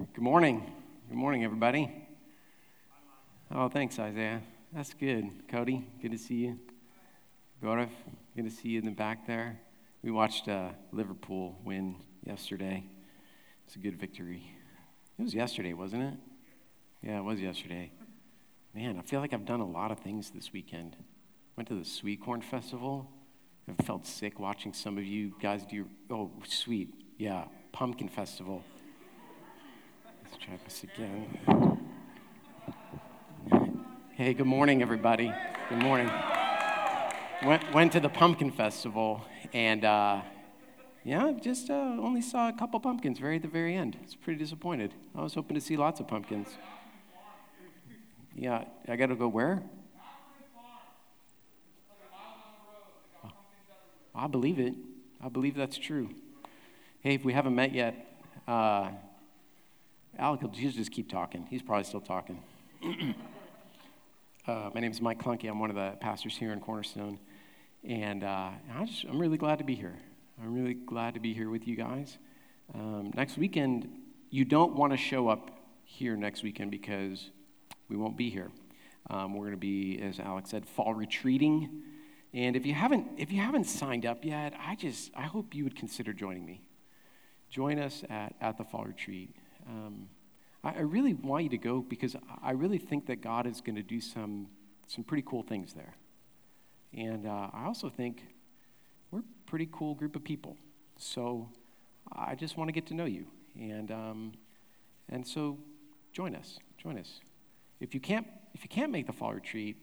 Good morning. Good morning, everybody. Oh, thanks, Isaiah. That's good. Cody, good to see you. Gaurav, good to see you in the back there. We watched uh, Liverpool win yesterday. It's a good victory. It was yesterday, wasn't it? Yeah, it was yesterday. Man, I feel like I've done a lot of things this weekend. Went to the Sweet Corn Festival. I felt sick watching some of you guys do. Your oh, sweet. Yeah, Pumpkin Festival. Let's try this again. Hey, good morning, everybody. Good morning. Went, went to the Pumpkin Festival, and uh, yeah, just uh, only saw a couple pumpkins very at the very end. It's pretty disappointed. I was hoping to see lots of pumpkins. Yeah, I got to go where? I believe it. I believe that's true. Hey, if we haven't met yet, uh, Alec just keep talking. He's probably still talking. uh, my name is Mike Klunke. I'm one of the pastors here in Cornerstone. And uh, I just, I'm really glad to be here. I'm really glad to be here with you guys. Um, next weekend, you don't want to show up here next weekend because we won't be here. Um, we're going to be, as Alex said, fall retreating. And if you haven't, if you haven't signed up yet, I just, I hope you would consider joining me. Join us at, at the fall retreat. Um, I, I, really want you to go because I really think that God is going to do some, some pretty cool things there. And uh, I also think we're a pretty cool group of people. So I just want to get to know you. And, um, and so join us. Join us. If you can't, if you can't make the fall retreat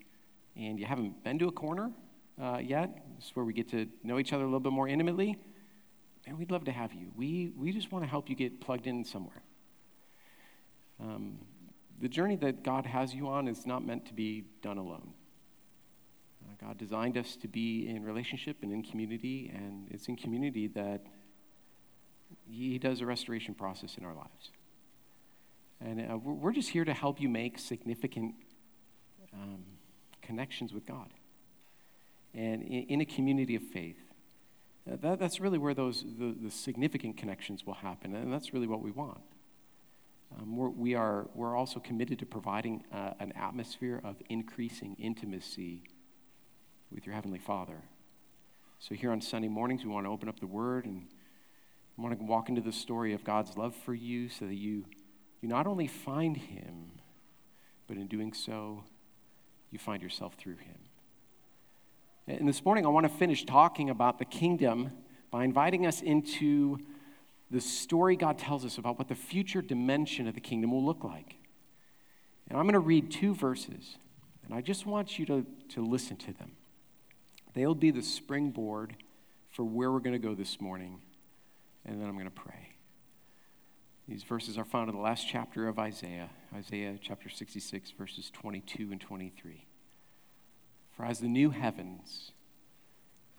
and you haven't been to a corner uh, yet, this is where we get to know each other a little bit more intimately, and we'd love to have you. We, we just want to help you get plugged in somewhere. Um, the journey that God has you on is not meant to be done alone. Uh, God designed us to be in relationship and in community, and it's in community that He does a restoration process in our lives. And uh, we're just here to help you make significant um, connections with God. And in, in, a community of faith, uh, that, that's really where those the, the significant connections will happen, and that's really what we want. Um, we're, we are, we're also committed to providing uh, an atmosphere of increasing intimacy with your Heavenly Father. So, here on Sunday mornings, we want to open up the Word and we want to walk into the story of God's love for you so that you, you not only find Him, but in doing so, you find yourself through Him. And this morning, I want to finish talking about the kingdom by inviting us into the story God tells us about what the future dimension of the kingdom will look like. And I'm going to read two verses, and I just want you to, to listen to them. They'll be the springboard for where we're going to go this morning, and then I'm going to pray. These verses are found in the last chapter of Isaiah, Isaiah chapter 66, verses 22 and 23. For as the new heavens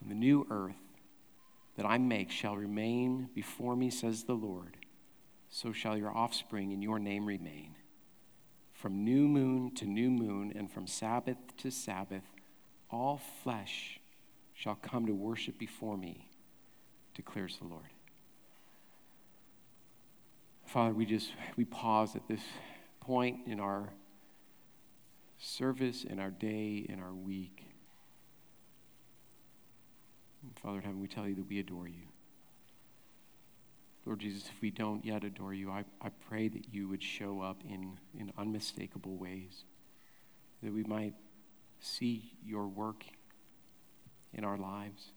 and the new earth that I make shall remain before me, says the Lord, so shall your offspring in your name remain. From new moon to new moon, and from Sabbath to Sabbath, all flesh shall come to worship before me, declares the Lord. Father, we just we pause at this point in our service, in our day, in our week. Father in heaven, we tell you that we adore you. Lord Jesus, if we don't yet adore you, I, I pray that you would show up in, in unmistakable ways, that we might see your work in our lives,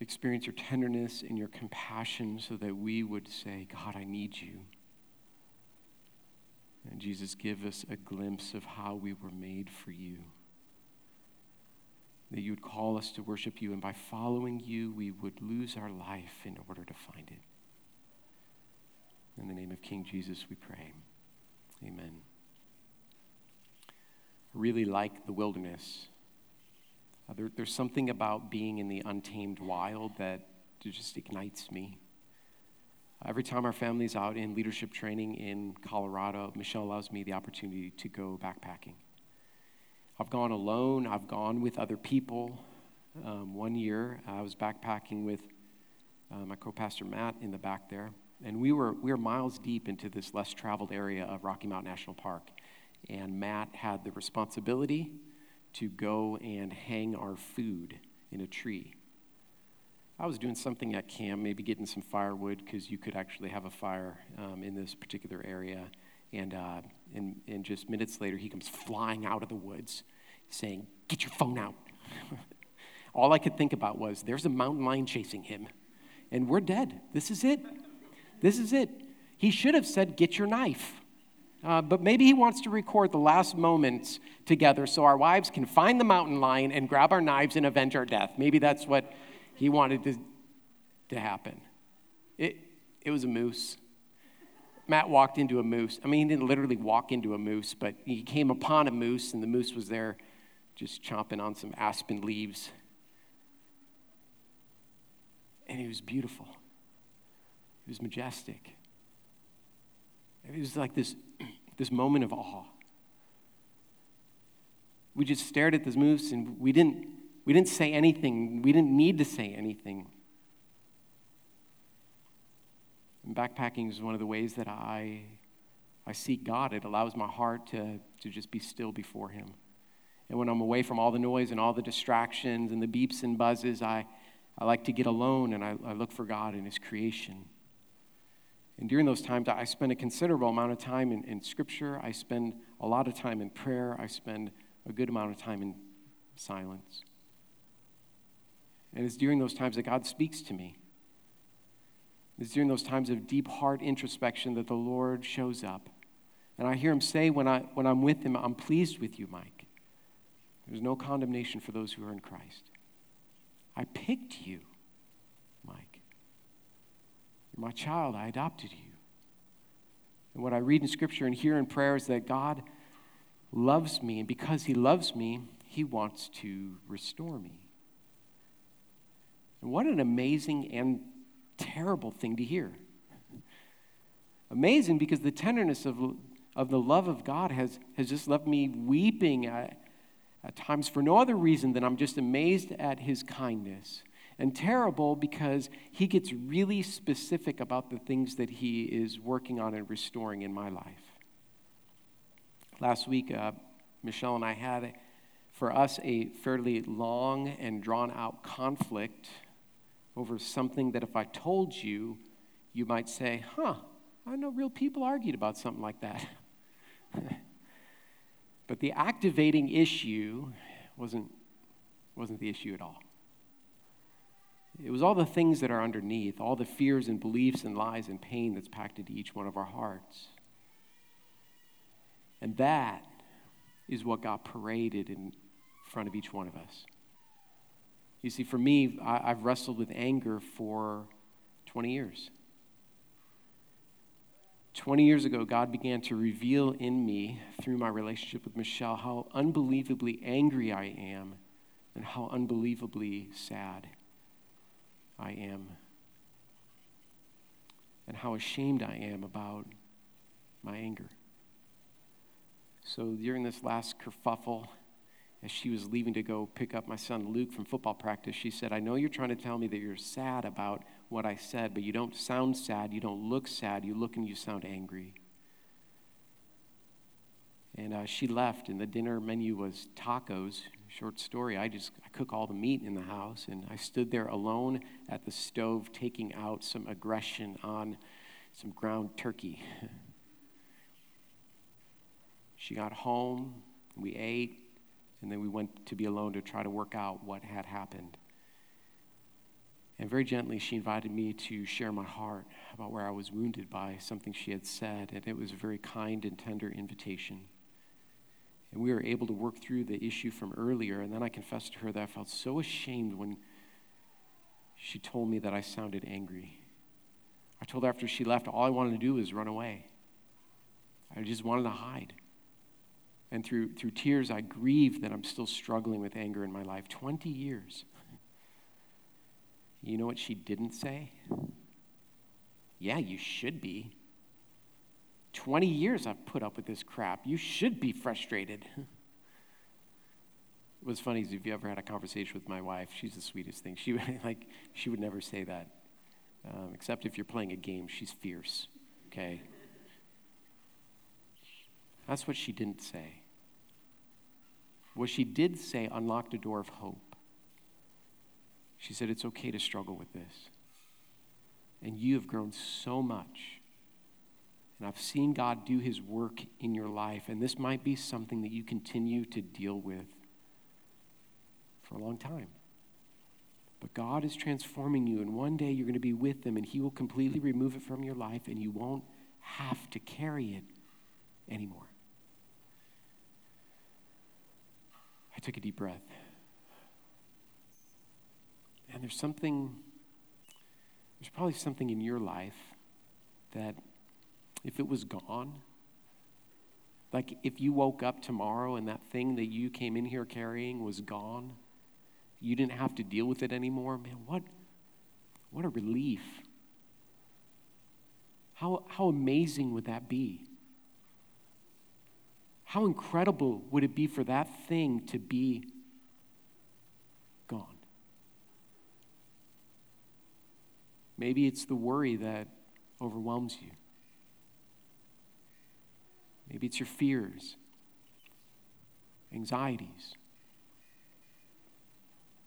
experience your tenderness and your compassion so that we would say, God, I need you. And Jesus, give us a glimpse of how we were made for you that you would call us to worship you, and by following you, we would lose our life in order to find it. In the name of King Jesus, we pray. Amen. I really like the wilderness. Uh, there, there's something about being in the untamed wild that just ignites me. Every time our family's out in leadership training in Colorado, Michelle allows me the opportunity to go backpacking. I've gone alone, I've gone with other people. Um, one year, I was backpacking with uh, my co pastor Matt in the back there. and we were, we were miles deep into this less traveled area of Rocky Mountain National Park. And Matt had the responsibility to go and hang our food in a tree. I was doing something at camp, maybe getting some firewood, because you could actually have a fire um, in this particular area. And, uh, and, and just minutes later, he comes flying out of the woods saying, Get your phone out. All I could think about was, There's a mountain lion chasing him, and we're dead. This is it. This is it. He should have said, Get your knife. Uh, but maybe he wants to record the last moments together so our wives can find the mountain lion and grab our knives and avenge our death. Maybe that's what he wanted to, to happen. It, it was a moose. Matt walked into a moose. I mean, he didn't literally walk into a moose, but he came upon a moose, and the moose was there just chomping on some aspen leaves. And he was beautiful, he was majestic. It was like this, this moment of awe. We just stared at this moose and we didn't, we didn't say anything. We didn't need to say anything. And backpacking is one of the ways that I, I seek God. It allows my heart to, to just be still before Him. And when I'm away from all the noise and all the distractions and the beeps and buzzes, I, I like to get alone and I, I look for God in His creation. And during those times, I spend a considerable amount of time in, in Scripture. I spend a lot of time in prayer. I spend a good amount of time in silence. And it's during those times that God speaks to me. It's during those times of deep heart introspection that the Lord shows up. And I hear him say when, I, when I'm with him, I'm pleased with you, Mike. There's no condemnation for those who are in Christ. I picked you. Mike. You're my child. I adopted you. And what I read in Scripture and hear in prayer is that God loves me, and because He loves me, He wants to restore me. And what an amazing and terrible thing to hear. Amazing because the tenderness of, of the love of God has, has just left me weeping at, at times for no other reason than I'm just amazed at His kindness and terrible because he gets really specific about the things that he is working on and restoring in my life. Last week, uh, Michelle and I had, for us, a fairly long and drawn out conflict over something that if I told you, you might say, huh, I know real people argued about something like that. but the activating issue wasn't, wasn't the issue at all. It was all the things that are underneath, all the fears and beliefs and lies and pain that's packed into each one of our hearts. And that is what got paraded in front of each one of us. You see, for me, I, have wrestled with anger for 20 years. 20 years ago, God began to reveal in me, through my relationship with Michelle, how unbelievably angry I am and how unbelievably sad I am and how ashamed I am about my anger. So during this last kerfuffle, as she was leaving to go pick up my son Luke from football practice, she said, I know you're trying to tell me that you're sad about what I said, but you don't sound sad. You don't look sad. You look and you sound angry. And uh, she left, and the dinner menu was tacos. Short story, I just I cook all the meat in the house, and I stood there alone at the stove taking out some aggression on some ground turkey. she got home, we ate, and then we went to be alone to try to work out what had happened. And very gently, she invited me to share my heart about where I was wounded by something she had said, and it was a very kind and tender invitation. And we were able to work through the issue from earlier. And then I confessed to her that I felt so ashamed when she told me that I sounded angry. I told her after she left, all I wanted to do was run away. I just wanted to hide. And through, through tears, I grieve that I'm still struggling with anger in my life. 20 years. You know what she didn't say? Yeah, you should be. 20 years I've put up with this crap. You should be frustrated. It was funny if you ever had a conversation with my wife, she's the sweetest thing. She like, she would never say that. Um, except if you're playing a game, she's fierce, okay? That's what she didn't say. What she did say unlocked a door of hope. She said, It's okay to struggle with this. And you have grown so much. And I've seen God do his work in your life. And this might be something that you continue to deal with for a long time. But God is transforming you, and one day you're going to be with Him, and He will completely remove it from your life, and you won't have to carry it anymore. I took a deep breath. And there's something, there's probably something in your life that if it was gone, like if you woke up tomorrow and that thing that you came in here carrying was gone, you didn't have to deal with it anymore, man, what, what a relief. How, how amazing would that be? How incredible would it be for that thing to be gone? Maybe it's the worry that overwhelms you. Maybe it's your fears, anxieties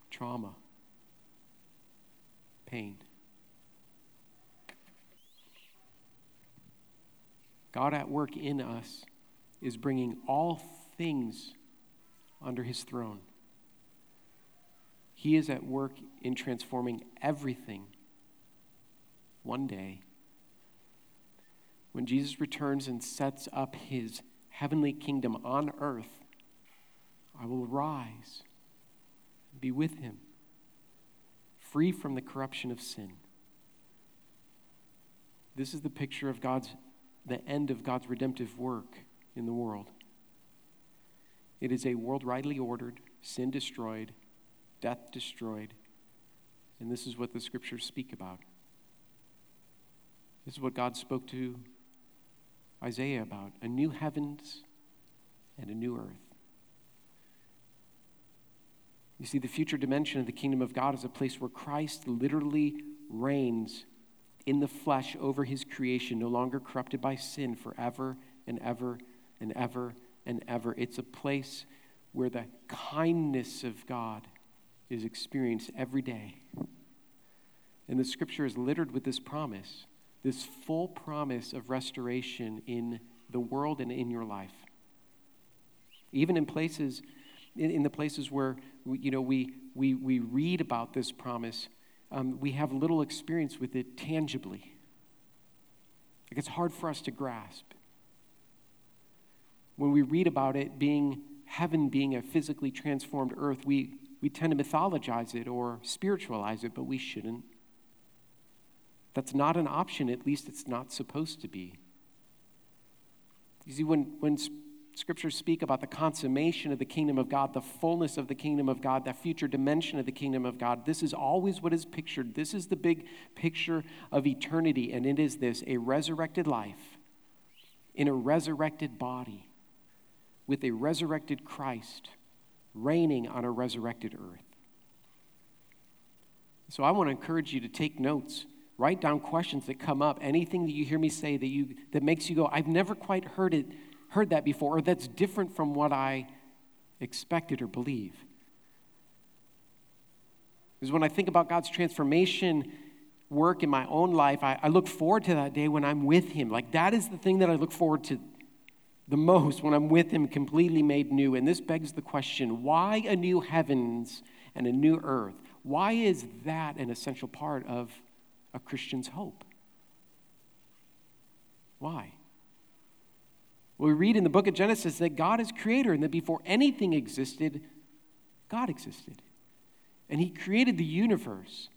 trauma, pain. God at work in us is bringing all things under his throne. He is at work in transforming everything one day. When Jesus returns and sets up his heavenly kingdom on earth, I will rise and be with him, free from the corruption of sin. This is the picture of God's, the end of God's redemptive work in the world. It is a world rightly ordered, sin destroyed, death destroyed. And this is what the scriptures speak about. This is what God spoke to Isaiah about a new heavens and a new earth. You see, the future dimension of the kingdom of God is a place where Christ literally reigns in the flesh over his creation, no longer corrupted by sin forever and ever and ever and ever. It's a place where the kindness of God is experienced every day. And the scripture is littered with this promise, this full promise of restoration in the world and in your life. Even in places in, in the places where we, you know, we, we, we read about this promise, um, we have little experience with it tangibly. Like it's hard for us to grasp. When we read about it being heaven being a physically transformed earth, we, we tend to mythologize it or spiritualize it, but we shouldn't. That's not an option, at least it's not supposed to be. You see, when, when scriptures speak about the consummation of the kingdom of God, the fullness of the kingdom of God, that future dimension of the kingdom of God. This is always what is pictured. This is the big picture of eternity, and it is this a resurrected life in a resurrected body with a resurrected Christ reigning on a resurrected earth. So I want to encourage you to take notes. Write down questions that come up, anything that you hear me say that you that makes you go, I've never quite heard it heard that before, or that's different from what I expected or believe. Because when I think about God's transformation work in my own life, I, I, look forward to that day when I'm with Him. Like that is the thing that I look forward to the most when I'm with Him completely made new. And this begs the question why a new heavens and a new earth? Why is that an essential part of a Christian's hope? Why? Well, we read in the book of Genesis that God is creator and that before anything existed, God existed. And He created the universe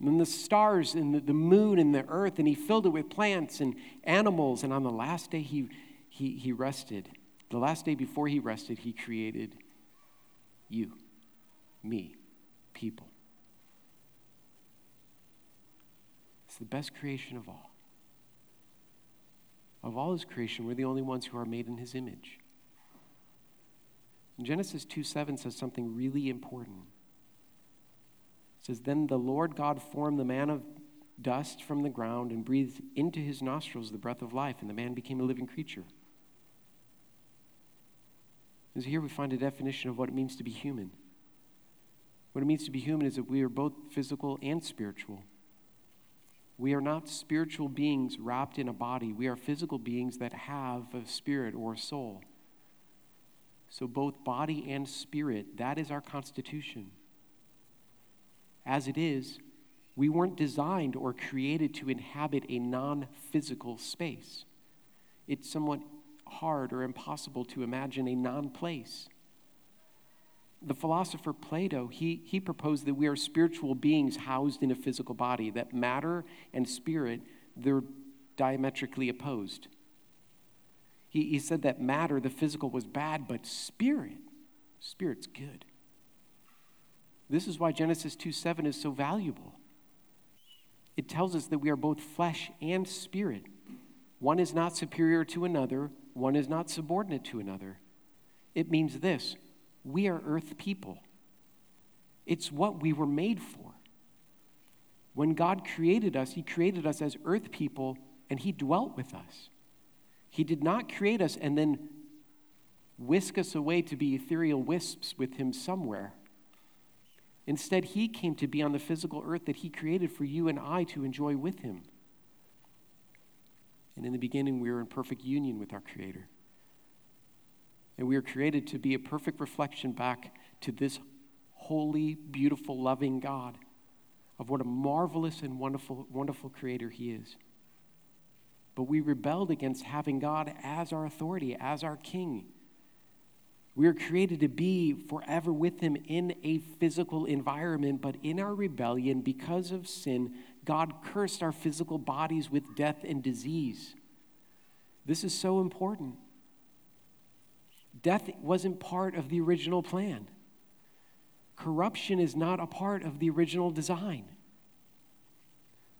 and the stars and the, the moon and the earth, and He filled it with plants and animals. And on the last day, He, he, he rested. The last day before He rested, He created you, me, people. It's the best creation of all. Of all his creation, we're the only ones who are made in his image. And Genesis 2 7 says something really important. It says, Then the Lord God formed the man of dust from the ground and breathed into his nostrils the breath of life, and the man became a living creature. So here we find a definition of what it means to be human. What it means to be human is that we are both physical and spiritual. We are not spiritual beings wrapped in a body. We are physical beings that have a spirit or a soul. So, both body and spirit, that is our constitution. As it is, we weren't designed or created to inhabit a non physical space. It's somewhat hard or impossible to imagine a non place. The philosopher Plato, he, he proposed that we are spiritual beings housed in a physical body, that matter and spirit, they're diametrically opposed. He, he said that matter, the physical, was bad, but spirit, spirit's good. This is why Genesis 2 7 is so valuable. It tells us that we are both flesh and spirit. One is not superior to another, one is not subordinate to another. It means this we are earth people, it's what we were made for. When God created us, He created us as earth people and He dwelt with us. He did not create us and then whisk us away to be ethereal wisps with Him somewhere. Instead, He came to be on the physical earth that He created for you and I to enjoy with Him. And in the beginning, we were in perfect union with our Creator. And we are created to be a perfect reflection back to this holy, beautiful, loving God of what a marvelous and wonderful, wonderful Creator He is. But we rebelled against having God as our authority, as our King. We are created to be forever with Him in a physical environment, but in our rebellion, because of sin, God cursed our physical bodies with death and disease. This is so important. Death wasn't part of the original plan. Corruption is not a part of the original design.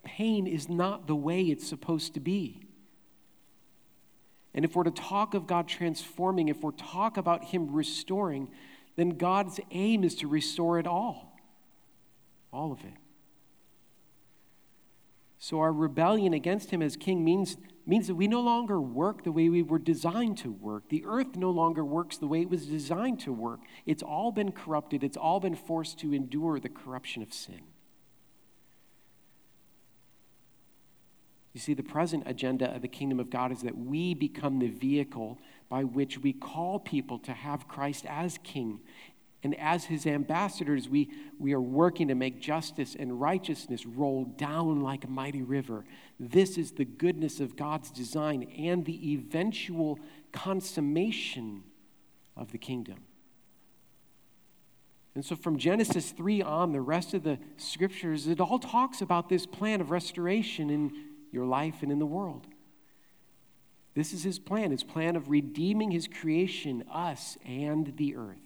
Pain is not the way it's supposed to be. And if we're to talk of God transforming, if we're talk about Him restoring, then God's aim is to restore it all. All of it. So our rebellion against Him as King means, means that we no longer work the way we were designed to work. The earth no longer works the way it was designed to work. It's all been corrupted, it's all been forced to endure the corruption of sin. You see, the present agenda of the kingdom of God is that we become the vehicle by which we call people to have Christ as king. And as his ambassadors, we, we are working to make justice and righteousness roll down like a mighty river. This is the goodness of God's design and the eventual consummation of the kingdom. And so, from Genesis 3 on, the rest of the scriptures, it all talks about this plan of restoration in your life, and in the world. This is his plan, his plan of redeeming his creation, us, and the earth.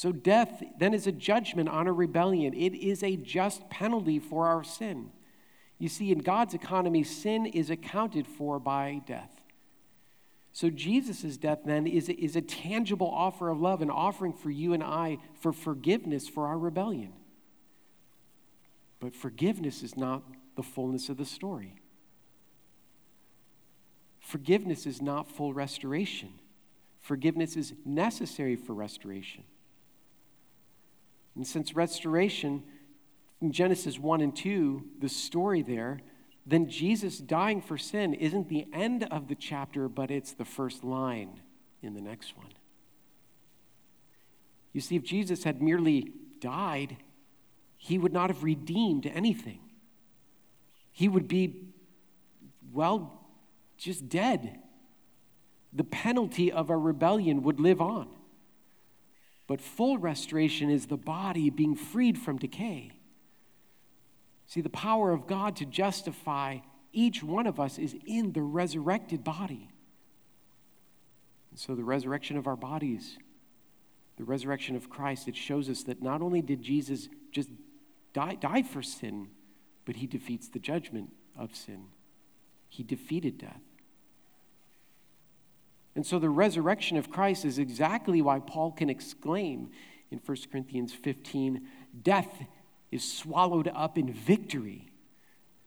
So, death then is a judgment on a rebellion. It is a just penalty for our sin. You see, in God's economy, sin is accounted for by death. So, Jesus' death then is, is a tangible offer of love, an offering for you and I for forgiveness for our rebellion. But forgiveness is not the fullness of the story. Forgiveness is not full restoration. Forgiveness is necessary for restoration. And since restoration, in Genesis 1 and 2, the story there, then Jesus dying for sin isn't the end of the chapter, but it's the first line in the next one. You see, if Jesus had merely died, he would not have redeemed anything he would be, well, just dead. The penalty of our rebellion would live on. But full restoration is the body being freed from decay. See, the power of God to justify each one of us is in the resurrected body. And so, the resurrection of our bodies, the resurrection of Christ, it shows us that not only did Jesus just die, die for sin, but he defeats the judgment of sin. He defeated death. And so the resurrection of Christ is exactly why Paul can exclaim in 1 Corinthians 15 Death, is swallowed up in victory.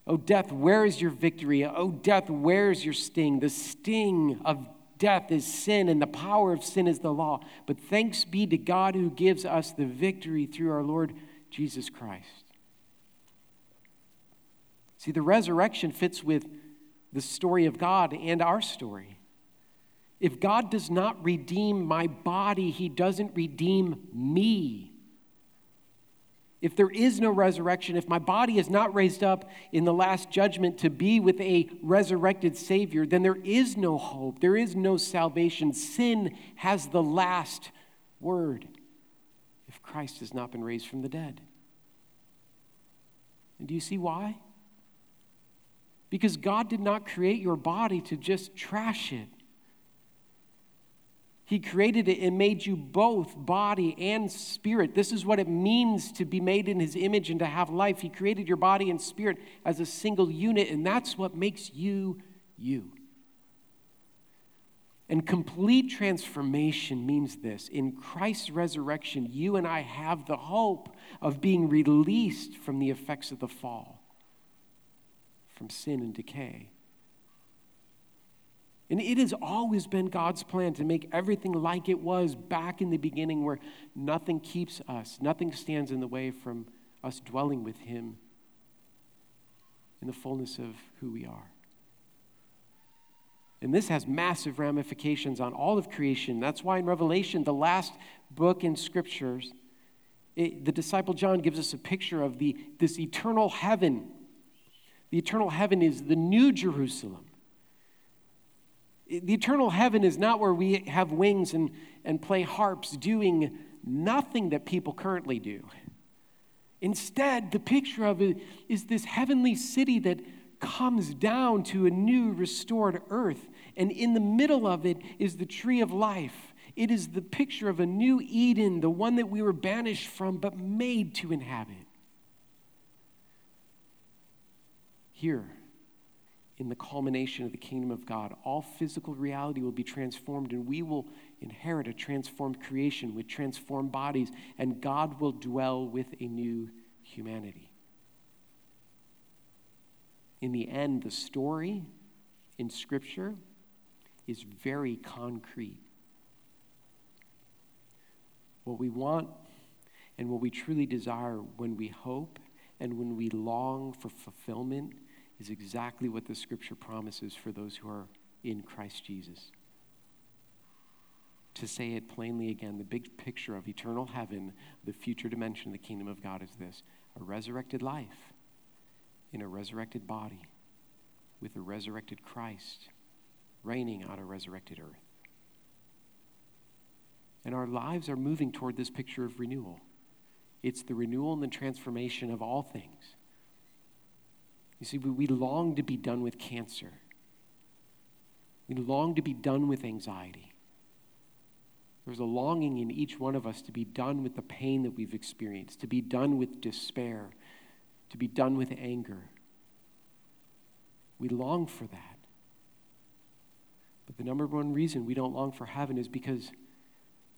Oh, death, where is your victory? Oh, death, where is your sting? The sting of death is sin, and the power of sin is the law. But thanks be to God who gives us the victory through our Lord Jesus Christ. See, the resurrection fits with the story of God and our story. If God does not redeem my body, he doesn't redeem me. If there is no resurrection, if my body is not raised up in the last judgment to be with a resurrected Savior, then there is no hope. There is no salvation. Sin has the last word if Christ has not been raised from the dead. And do you see why? Because God did not create your body to just trash it. He created it and made you both body and spirit. This is what it means to be made in His image and to have life. He created your body and spirit as a single unit, and that's what makes you you. And complete transformation means this in Christ's resurrection, you and I have the hope of being released from the effects of the fall, from sin and decay. And it has always been God's plan to make everything like it was back in the beginning, where nothing keeps us, nothing stands in the way from us dwelling with Him in the fullness of who we are. And this has massive ramifications on all of creation. That's why in Revelation, the last book in scriptures, it, the disciple John gives us a picture of the, this eternal heaven. The eternal heaven is the new Jerusalem the eternal heaven is not where we have wings and, and play harps doing nothing that people currently do. Instead, the picture of it is this heavenly city that comes down to a new restored earth. And in the middle of it is the tree of life. It is the picture of a new Eden, the one that we were banished from but made to inhabit. Here, in the culmination of the kingdom of God. All physical reality will be transformed, and we will inherit a transformed creation with transformed bodies, and God will dwell with a new humanity. In the end, the story in Scripture is very concrete. What we want and what we truly desire when we hope and when we long for fulfillment is exactly what the scripture promises for those who are in Christ Jesus. To say it plainly again, the big picture of eternal heaven, the future dimension of the kingdom of God is this a resurrected life in a resurrected body with a resurrected Christ reigning on a resurrected earth. And our lives are moving toward this picture of renewal. It's the renewal and the transformation of all things you see, we long to be done with cancer. We long to be done with anxiety. There's a longing in each one of us to be done with the pain that we've experienced, to be done with despair, to be done with anger. We long for that. But the number one reason we don't long for heaven is because,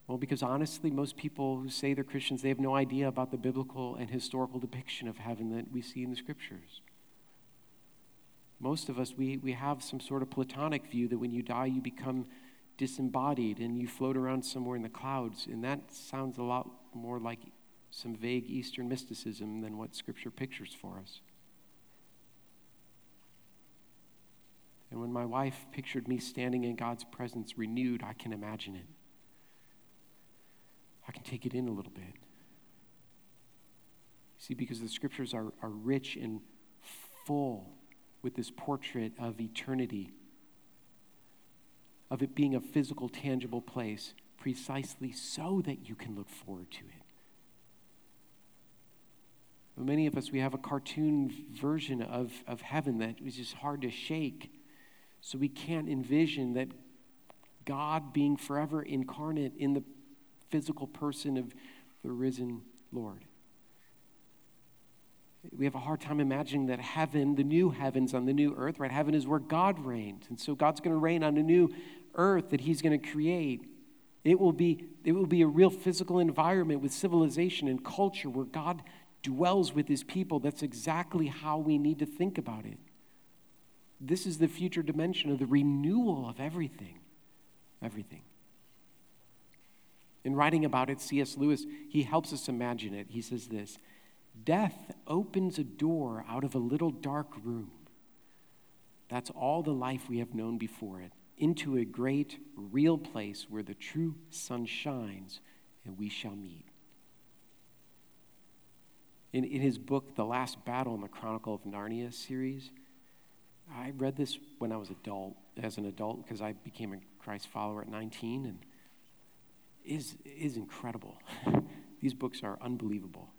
well, because honestly, most people who say they're Christians, they have no idea about the biblical and historical depiction of heaven that we see in the scriptures. Most of us, we, we have some sort of Platonic view that when you die, you become disembodied and you float around somewhere in the clouds. And that sounds a lot more like some vague Eastern mysticism than what Scripture pictures for us. And when my wife pictured me standing in God's presence renewed, I can imagine it. I can take it in a little bit. See, because the scriptures are, are rich and full with this portrait of eternity, of it being a physical, tangible place, precisely so that you can look forward to it. Many of us, we have a cartoon version of, of heaven that is just hard to shake. So we can't envision that God being forever incarnate in the physical person of the risen Lord we have a hard time imagining that heaven, the new heavens on the new earth, right? Heaven is where God reigns. And so God's going to reign on a new earth that he's going to create. It will be it will be a real physical environment with civilization and culture where God dwells with his people, that's exactly how we need to think about it. This is the future dimension of the renewal of everything. Everything. In writing about it, C.S. Lewis, he helps us imagine it. He says this Death opens a door out of a little dark room. That's all the life we have known before it, into a great, real place where the true sun shines and we shall meet. In, in his book, The Last Battle in the Chronicle of Narnia series, I read this when I was adult, as an adult, because I became a Christ follower at 19, and is is incredible. These books are unbelievable.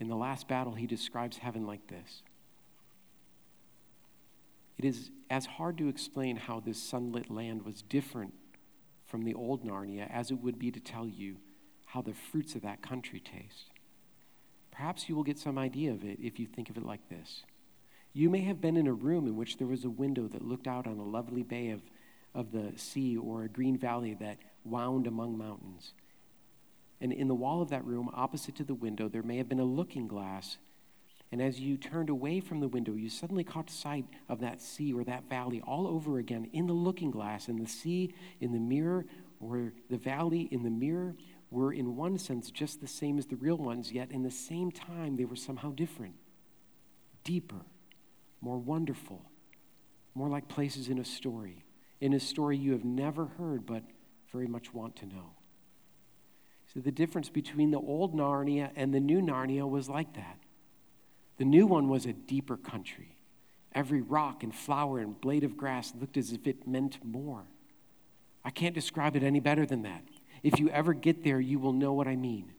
In the last battle, he describes heaven like this. It is as hard to explain how this sunlit land was different from the old Narnia as it would be to tell you how the fruits of that country taste. Perhaps you will get some idea of it if you think of it like this. You may have been in a room in which there was a window that looked out on a lovely bay of, of the sea or a green valley that wound among mountains. And in the wall of that room, opposite to the window, there may have been a looking glass. And as you turned away from the window, you suddenly caught sight of that sea or that valley all over again in the looking glass. And the sea in the mirror, or the valley in the mirror, were in one sense just the same as the real ones, yet in the same time, they were somehow different, deeper, more wonderful, more like places in a story. In a story you have never heard, but very much want to know. So the difference between the old Narnia and the new Narnia was like that. The new one was a deeper country. Every rock and flower and blade of grass looked as if it meant more. I can't describe it any better than that. If you ever get there, you will know what I mean.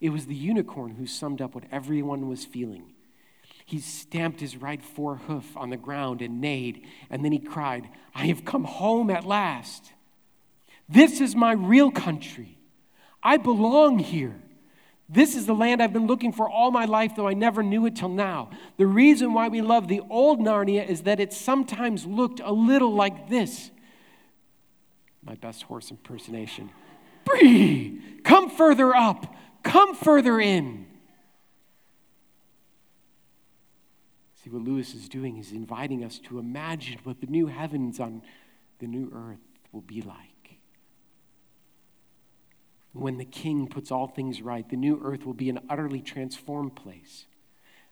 It was the unicorn who summed up what everyone was feeling. He stamped his right forehoof on the ground and neighed, and then he cried, I have come home at last. This is my real country. I belong here. This is the land I've been looking for all my life, though I never knew it till now. The reason why we love the old Narnia is that it sometimes looked a little like this. My best horse impersonation. Bree, come further up, come further in. See, what Lewis is doing is inviting us to imagine what the new heavens on the new earth will be like. When the king puts all things right, the new earth will be an utterly transformed place,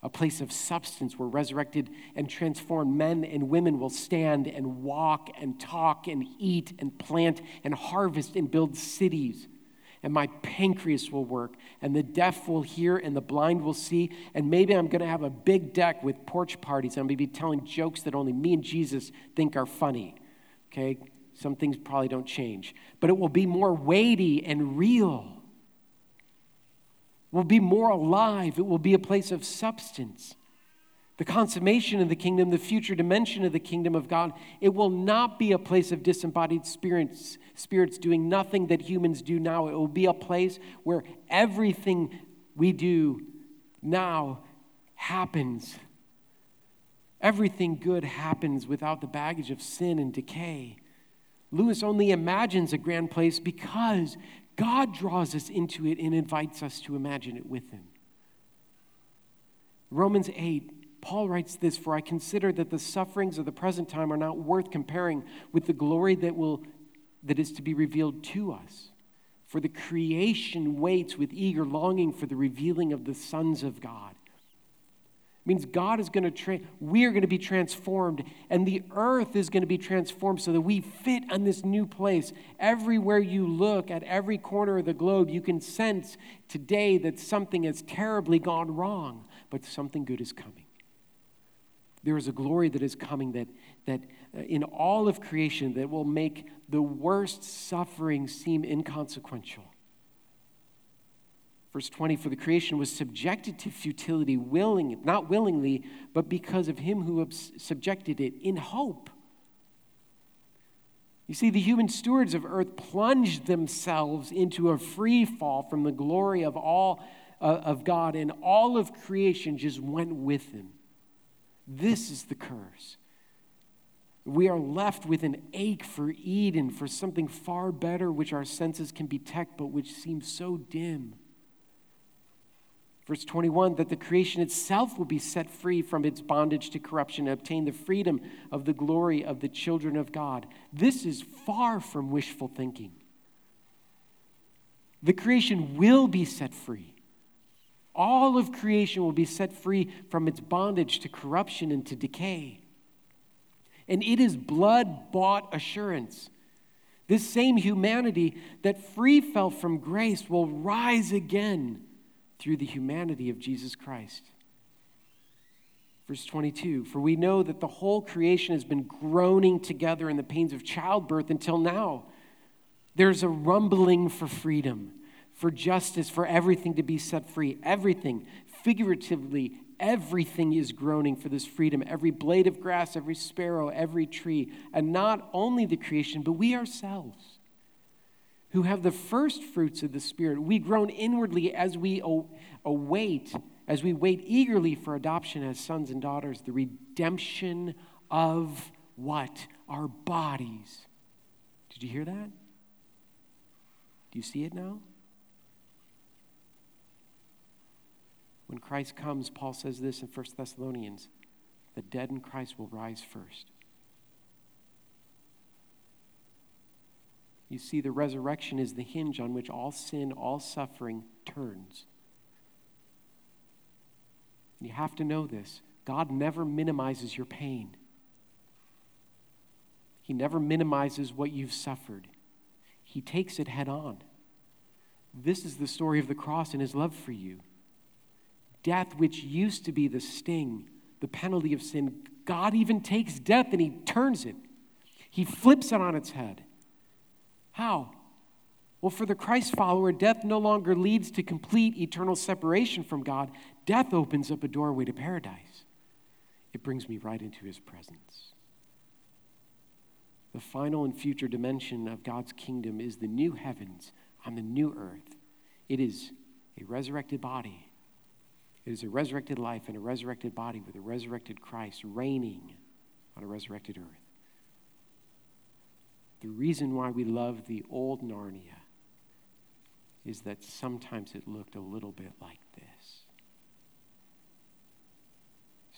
a place of substance where resurrected and transformed men and women will stand and walk and talk and eat and plant and harvest and build cities. And my pancreas will work, and the deaf will hear, and the blind will see. And maybe I'm going to have a big deck with porch parties. I'm to be telling jokes that only me and Jesus think are funny. Okay? Some things probably don't change, but it will be more weighty and real. It will be more alive. It will be a place of substance. The consummation of the kingdom, the future dimension of the kingdom of God, it will not be a place of disembodied spirits, spirits doing nothing that humans do now. It will be a place where everything we do now happens. Everything good happens without the baggage of sin and decay. Lewis only imagines a grand place because God draws us into it and invites us to imagine it with Him. Romans 8, Paul writes this For I consider that the sufferings of the present time are not worth comparing with the glory that, will, that is to be revealed to us. For the creation waits with eager longing for the revealing of the sons of God means God is going to, tra- we are going to be transformed, and the earth is going to be transformed so that we fit on this new place. Everywhere you look, at every corner of the globe, you can sense today that something has terribly gone wrong, but something good is coming. There is a glory that is coming that, that uh, in all of creation that will make the worst suffering seem inconsequential. Verse 20, for the creation was subjected to futility, willing, not willingly, but because of him who subjected it in hope. You see, the human stewards of earth plunged themselves into a free fall from the glory of all uh, of God, and all of creation just went with them. This is the curse. We are left with an ache for Eden, for something far better, which our senses can detect, but which seems so dim. Verse 21 that the creation itself will be set free from its bondage to corruption and obtain the freedom of the glory of the children of God. This is far from wishful thinking. The creation will be set free. All of creation will be set free from its bondage to corruption and to decay. And it is blood bought assurance. This same humanity that free fell from grace will rise again through the humanity of Jesus Christ. Verse 22 For we know that the whole creation has been groaning together in the pains of childbirth until now. There's a rumbling for freedom, for justice, for everything to be set free. Everything, figuratively, everything is groaning for this freedom. Every blade of grass, every sparrow, every tree. And not only the creation, but we ourselves who have the first fruits of the Spirit, we groan inwardly as we await, as we wait eagerly for adoption as sons and daughters, the redemption of what? Our bodies. Did you hear that? Do you see it now? When Christ comes, Paul says this in 1 Thessalonians the dead in Christ will rise first. You see, the resurrection is the hinge on which all sin, all suffering turns. You have to know this God never minimizes your pain, He never minimizes what you've suffered. He takes it head on. This is the story of the cross and His love for you. Death, which used to be the sting, the penalty of sin, God even takes death and He turns it, He flips it on its head. How? Well, for the Christ follower, death no longer leads to complete eternal separation from God. Death opens up a doorway to paradise. It brings me right into his presence. The final and future dimension of God's kingdom is the new heavens on the new earth. It is a resurrected body. It is a resurrected life and a resurrected body with a resurrected Christ reigning on a resurrected earth. The reason why we love the old Narnia is that sometimes it looked a little bit like this.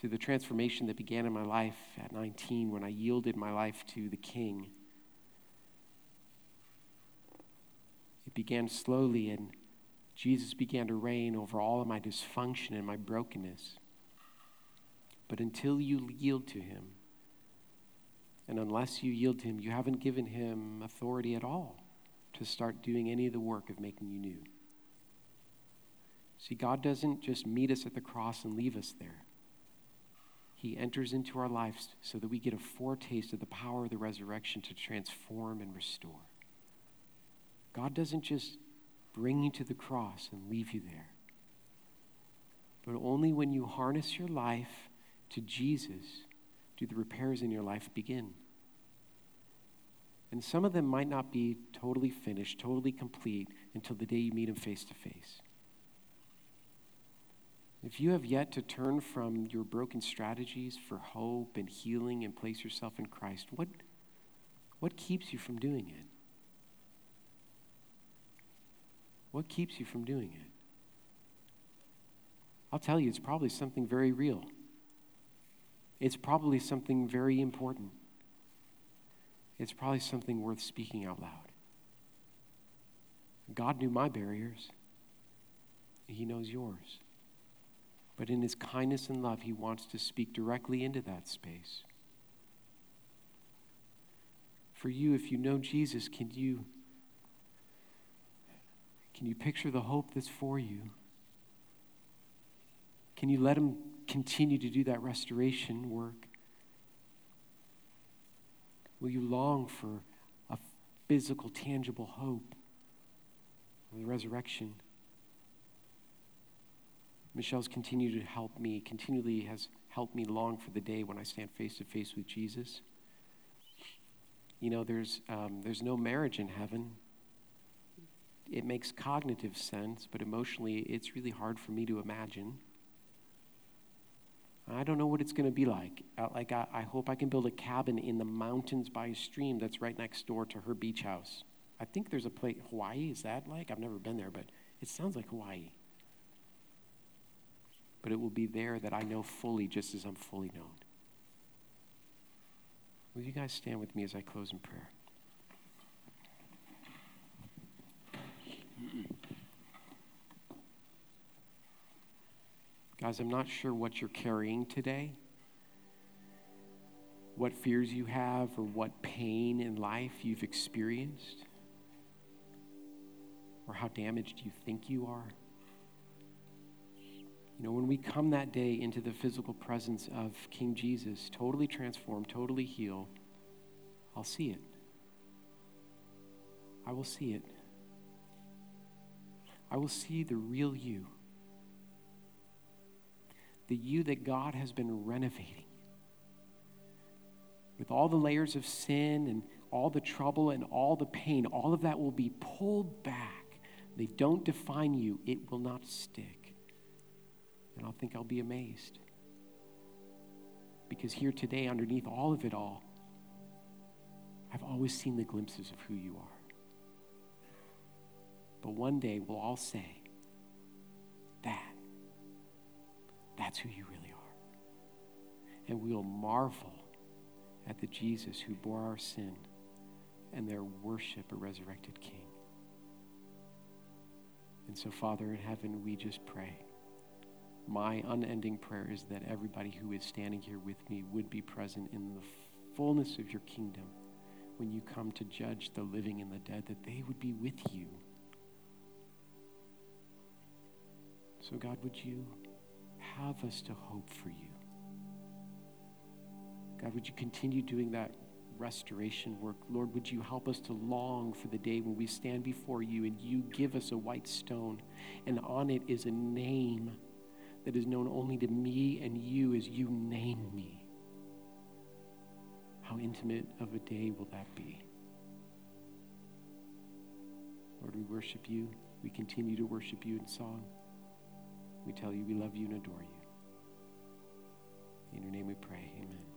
See, the transformation that began in my life at 19 when I yielded my life to the King, it began slowly, and Jesus began to reign over all of my dysfunction and my brokenness. But until you yield to Him, and unless you yield to Him, you haven't given Him authority at all to start doing any of the work of making you new. See, God doesn't just meet us at the cross and leave us there. He enters into our lives so that we get a foretaste of the power of the resurrection to transform and restore. God doesn't just bring you to the cross and leave you there, but only when you harness your life to Jesus do the repairs in your life begin. And some of them might not be totally finished, totally complete until the day you meet Him face to face. If you have yet to turn from your broken strategies for hope and healing and place yourself in Christ, what, what keeps you from doing it? What keeps you from doing it? I'll tell you, it's probably something very real it's probably something very important. It's probably something worth speaking out loud. God knew my barriers, He knows yours. But in His kindness and love, He wants to speak directly into that space. For you, if you know Jesus, can you, can you picture the hope that's for you? Can you let Him continue to do that restoration work? Will you long for a physical, tangible hope of the resurrection? Michelle's continued to help me, continually has helped me long for the day when I stand face to face with Jesus. You know, there's, um, there's no marriage in heaven. It makes cognitive sense, but emotionally, it's really hard for me to imagine. I don't know what it's going to be like. Uh, like, I, I, hope I can build a cabin in the mountains by a stream that's right next door to her beach house. I think there's a place, Hawaii, is that like? I've never been there, but it sounds like Hawaii. but it will be there that I know fully just as I'm fully known. Will you guys stand with me as I close in prayer? Guys, I'm not sure what you're carrying today, what fears you have, or what pain in life you've experienced, or how damaged you think you are. You know, when we come that day into the physical presence of King Jesus, totally transformed, totally healed, I'll see it. I will see it. I will see the real you the you that God has been renovating. With all the layers of sin and all the trouble and all the pain, all of that will be pulled back. They don't define you, it will not stick. And I'll think I'll be amazed. Because here today, underneath all of it all, I've always seen the glimpses of who you are. But one day we'll all say, that's who you really are. And we'll marvel at the Jesus who bore our sin and their worship a resurrected King. And so, Father in heaven, we just pray. My unending prayer is that everybody who is standing here with me would be present in the fullness of your kingdom when you come to judge the living and the dead, that they would be with you. So, God, would you? Have us to hope for you. God, would you continue doing that restoration work? Lord, would you help us to long for the day when we stand before you and you give us a white stone, and on it is a name that is known only to me and you as you name me? How intimate of a day will that be? Lord, we worship you. We continue to worship you in song. We tell you we love you and adore you. In your name we pray. Amen.